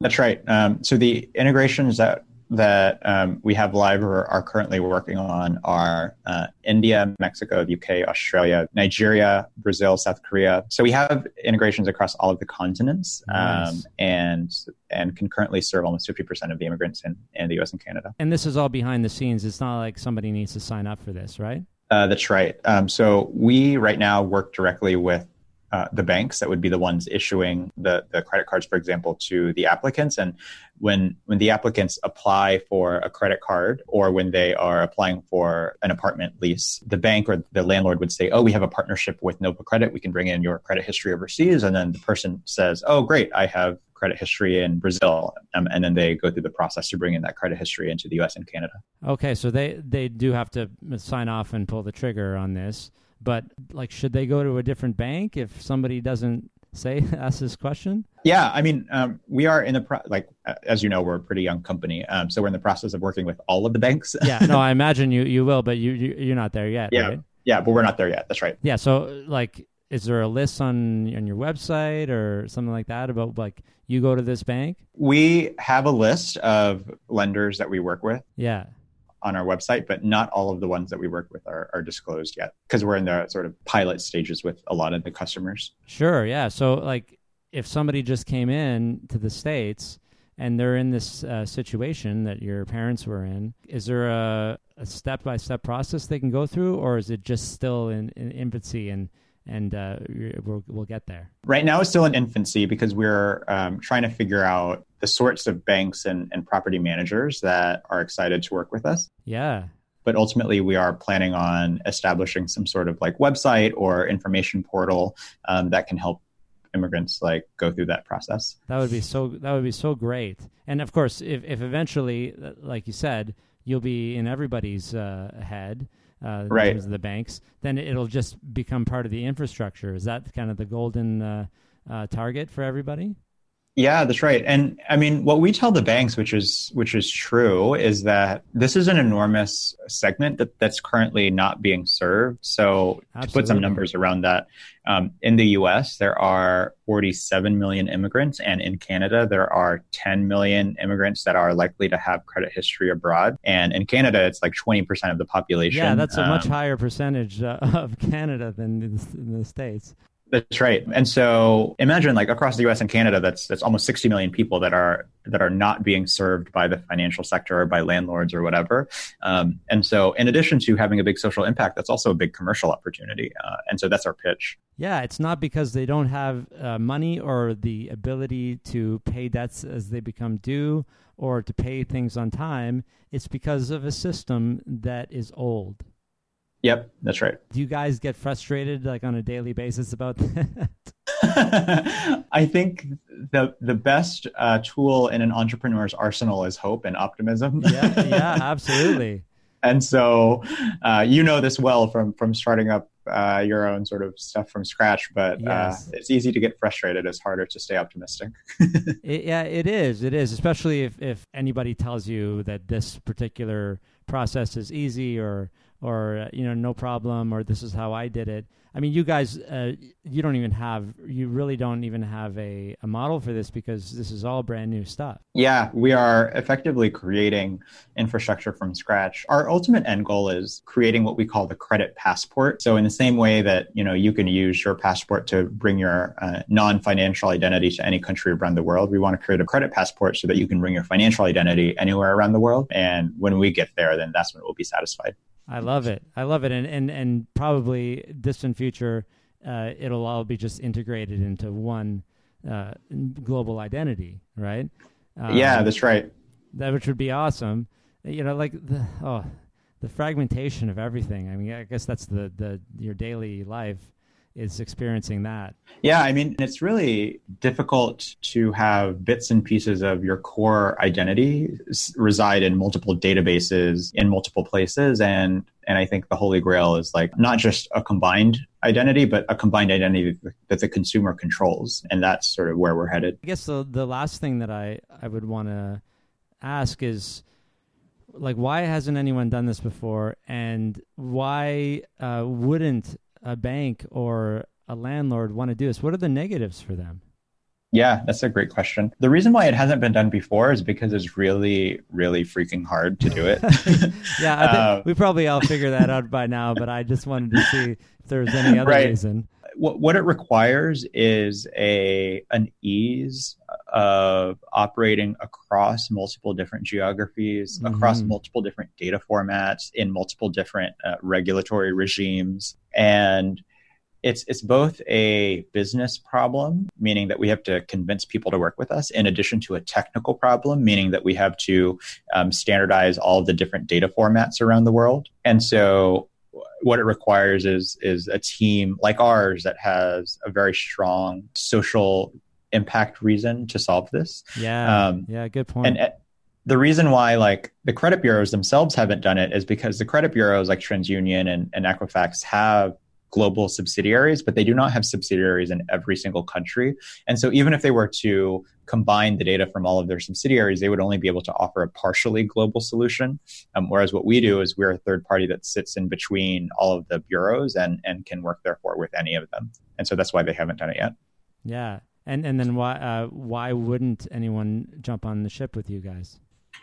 That's right. Um, so the integrations that that um, we have live or are currently working on are uh, India, Mexico, UK, Australia, Nigeria, Brazil, South Korea. So we have integrations across all of the continents, nice. um, and and can currently serve almost fifty percent of the immigrants in, in the U.S. and Canada. And this is all behind the scenes. It's not like somebody needs to sign up for this, right? Uh, that's right. Um, so we right now work directly with uh, the banks that would be the ones issuing the, the credit cards, for example, to the applicants. And when when the applicants apply for a credit card or when they are applying for an apartment lease, the bank or the landlord would say, "Oh, we have a partnership with Nova Credit. We can bring in your credit history overseas." And then the person says, "Oh, great, I have credit history in Brazil," um, and then they go through the process to bring in that credit history into the U.S. and Canada. Okay, so they they do have to sign off and pull the trigger on this. But like, should they go to a different bank if somebody doesn't say ask this question? Yeah, I mean, um, we are in the pro- like as you know, we're a pretty young company, um, so we're in the process of working with all of the banks. yeah, no, I imagine you you will, but you, you are not there yet. Yeah, right? yeah, but we're not there yet. That's right. Yeah, so like, is there a list on on your website or something like that about like you go to this bank? We have a list of lenders that we work with. Yeah on our website, but not all of the ones that we work with are, are disclosed yet because we're in the sort of pilot stages with a lot of the customers. Sure, yeah. So, like, if somebody just came in to the states and they're in this uh, situation that your parents were in, is there a step by step process they can go through, or is it just still in, in infancy and and uh, we'll, we'll get there. Right now, it's still in infancy because we're um, trying to figure out the sorts of banks and, and property managers that are excited to work with us. Yeah. But ultimately, we are planning on establishing some sort of like website or information portal um, that can help immigrants like go through that process. That would be so. That would be so great. And of course, if if eventually, like you said, you'll be in everybody's uh, head uh, right. in terms of the banks, then it'll just become part of the infrastructure. Is that kind of the golden uh, uh, target for everybody? Yeah, that's right. And I mean, what we tell the banks, which is which is true, is that this is an enormous segment that, that's currently not being served. So Absolutely. to put some numbers around that, um, in the U.S. there are 47 million immigrants, and in Canada there are 10 million immigrants that are likely to have credit history abroad. And in Canada, it's like 20 percent of the population. Yeah, that's a um, much higher percentage uh, of Canada than in the, in the states. That's right. And so imagine like across the US and Canada that's that's almost 60 million people that are that are not being served by the financial sector or by landlords or whatever. Um, and so in addition to having a big social impact, that's also a big commercial opportunity. Uh, and so that's our pitch. Yeah, it's not because they don't have uh, money or the ability to pay debts as they become due or to pay things on time. It's because of a system that is old. Yep, that's right. Do you guys get frustrated like on a daily basis about that? I think the the best uh, tool in an entrepreneur's arsenal is hope and optimism. yeah, yeah, absolutely. and so, uh, you know this well from from starting up uh, your own sort of stuff from scratch, but uh, it's easy to get frustrated. It's harder to stay optimistic. it, yeah, it is. It is, especially if if anybody tells you that this particular process is easy or or uh, you know no problem or this is how I did it. I mean, you guys, uh, you don't even have, you really don't even have a, a model for this because this is all brand new stuff. Yeah, we are effectively creating infrastructure from scratch. Our ultimate end goal is creating what we call the credit passport. So in the same way that, you know, you can use your passport to bring your uh, non-financial identity to any country around the world, we want to create a credit passport so that you can bring your financial identity anywhere around the world. And when we get there, then that's when we'll be satisfied. I love it. I love it. And and and probably distant future, uh, it'll all be just integrated into one uh, global identity, right? Um, yeah, that's right. That which would be awesome. You know, like the oh, the fragmentation of everything. I mean, I guess that's the the your daily life is experiencing that. Yeah, I mean, it's really difficult to have bits and pieces of your core identity reside in multiple databases in multiple places and and I think the holy grail is like not just a combined identity, but a combined identity that the consumer controls. And that's sort of where we're headed. I guess the, the last thing that I, I would want to ask is like, why hasn't anyone done this before? And why uh, wouldn't a bank or a landlord want to do this? What are the negatives for them? Yeah, that's a great question. The reason why it hasn't been done before is because it's really, really freaking hard to do it. yeah, uh, we probably all figure that out by now, but I just wanted to see if there was any other right. reason. What, what it requires is a an ease of operating across multiple different geographies, mm-hmm. across multiple different data formats, in multiple different uh, regulatory regimes, and it's it's both a business problem, meaning that we have to convince people to work with us, in addition to a technical problem, meaning that we have to um, standardize all the different data formats around the world. And so, what it requires is is a team like ours that has a very strong social impact reason to solve this. Yeah, um, yeah, good point. And, the reason why like the credit bureaus themselves haven't done it is because the credit bureaus like TransUnion and, and Equifax have global subsidiaries, but they do not have subsidiaries in every single country. And so even if they were to combine the data from all of their subsidiaries, they would only be able to offer a partially global solution. Um, whereas what we do is we're a third party that sits in between all of the bureaus and, and can work therefore with any of them. And so that's why they haven't done it yet. Yeah. And, and then why, uh, why wouldn't anyone jump on the ship with you guys?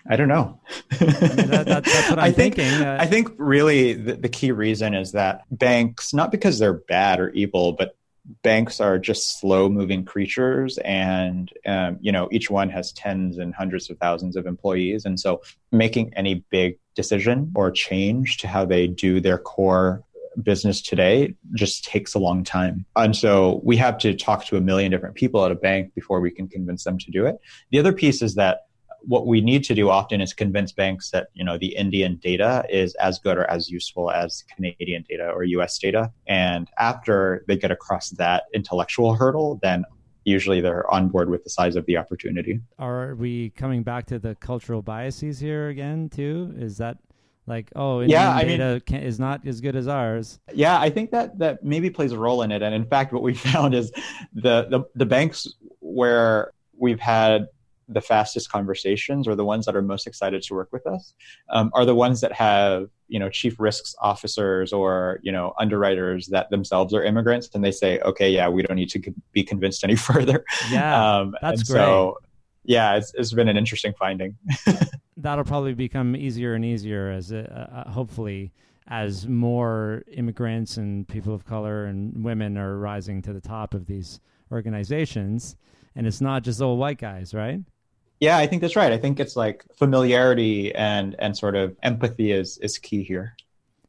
I don't know. I mean, that, that, that's what I'm I think, thinking. Uh, I think really the, the key reason is that banks, not because they're bad or evil, but banks are just slow moving creatures and um, you know each one has tens and hundreds of thousands of employees and so making any big decision or change to how they do their core business today just takes a long time. And so we have to talk to a million different people at a bank before we can convince them to do it. The other piece is that what we need to do often is convince banks that you know the Indian data is as good or as useful as Canadian data or US data. And after they get across that intellectual hurdle, then usually they're on board with the size of the opportunity. Are we coming back to the cultural biases here again too? Is that like oh Indian yeah I data mean, is not as good as ours yeah i think that that maybe plays a role in it and in fact what we found is the the, the banks where we've had the fastest conversations or the ones that are most excited to work with us um, are the ones that have you know chief risks officers or you know underwriters that themselves are immigrants and they say okay yeah we don't need to be convinced any further. Yeah um, that's great so, yeah it's, it's been an interesting finding. That'll probably become easier and easier as it, uh, uh, hopefully as more immigrants and people of color and women are rising to the top of these organizations, and it's not just old white guys, right? Yeah, I think that's right. I think it's like familiarity and and sort of empathy is is key here.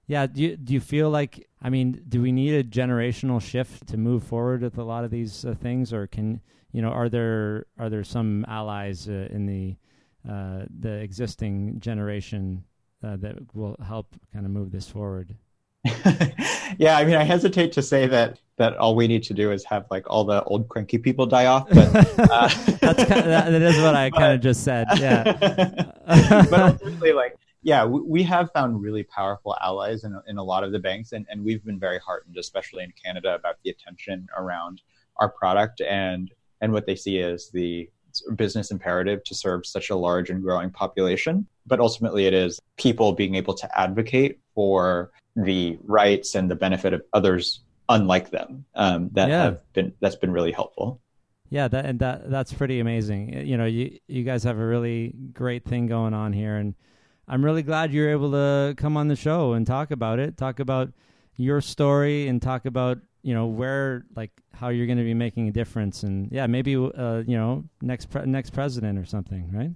Yeah, do you, do you feel like I mean, do we need a generational shift to move forward with a lot of these uh, things or can you know, are there are there some allies uh, in the uh, the existing generation uh, that will help kind of move this forward? yeah, I mean, I hesitate to say that that all we need to do is have like all the old cranky people die off. But uh, that's kind of, that, that is what I kind of just said. Yeah, but ultimately, like, yeah, we, we, have found really powerful allies in in a lot of the banks, and and we've been very heartened, especially in Canada, about the attention around our product and and what they see as the business imperative to serve such a large and growing population. But ultimately, it is people being able to advocate for the rights and the benefit of others unlike them um, that yeah. have been that's been really helpful. Yeah, that and that that's pretty amazing. You know, you you guys have a really great thing going on here, and I'm really glad you're able to come on the show and talk about it, talk about your story, and talk about you know where like how you're going to be making a difference, and yeah, maybe uh, you know next pre- next president or something, right?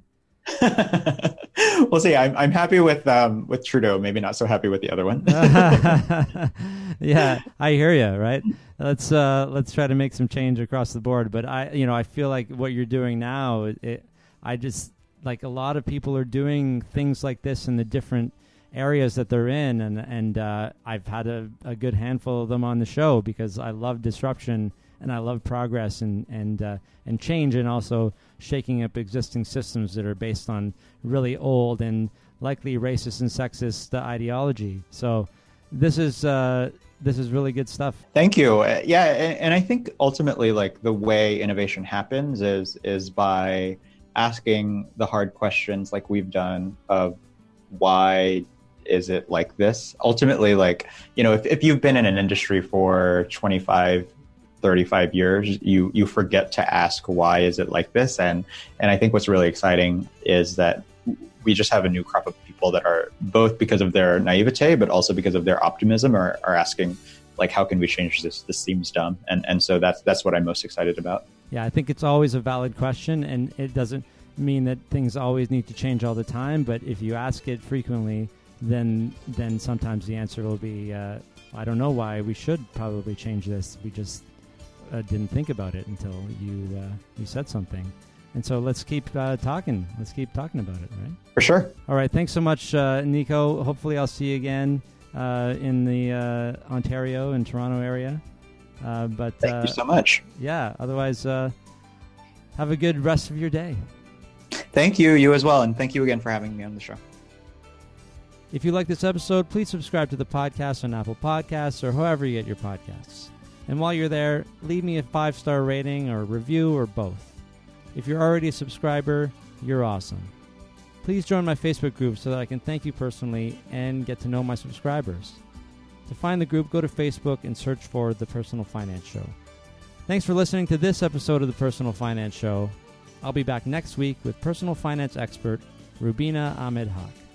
we'll see. I'm I'm happy with um with Trudeau. Maybe not so happy with the other one. yeah, I hear you. Right. Let's uh let's try to make some change across the board. But I you know I feel like what you're doing now. It, I just like a lot of people are doing things like this in the different areas that they're in, and and uh, I've had a, a good handful of them on the show because I love disruption and I love progress and and uh, and change, and also shaking up existing systems that are based on really old and likely racist and sexist uh, ideology. So this is uh, this is really good stuff. Thank you. Uh, yeah, and, and I think ultimately, like the way innovation happens is is by asking the hard questions, like we've done, of why is it like this? Ultimately, like you know, if if you've been in an industry for twenty five 35 years you you forget to ask why is it like this? And and i think what's really exciting is that we just have a new crop of people that are both because of their naivete but also because of their optimism are, are asking like how can we change this this seems dumb? And and so that's that's what i'm most excited about. Yeah i think it's always a valid question and it doesn't mean that things always need to change all the time but if you ask it frequently then then sometimes the answer will be uh, I don't know why we should probably change this. We just uh, didn't think about it until you uh, you said something. And so let's keep uh, talking. Let's keep talking about it, right? For sure. All right. Thanks so much, uh, Nico. Hopefully, I'll see you again uh, in the uh, Ontario and Toronto area. but thank you so much. Yeah. Otherwise, have a good rest of your day. Thank you. You as well. And thank you again for having me on the show. If you like this episode, please subscribe to the podcast on Apple Podcasts or however you get your podcasts. And while you're there, leave me a five star rating or review or both. If you're already a subscriber, you're awesome. Please join my Facebook group so that I can thank you personally and get to know my subscribers. To find the group, go to Facebook and search for The Personal Finance Show. Thanks for listening to this episode of The Personal Finance Show. I'll be back next week with personal finance expert Rubina Ahmed Haq.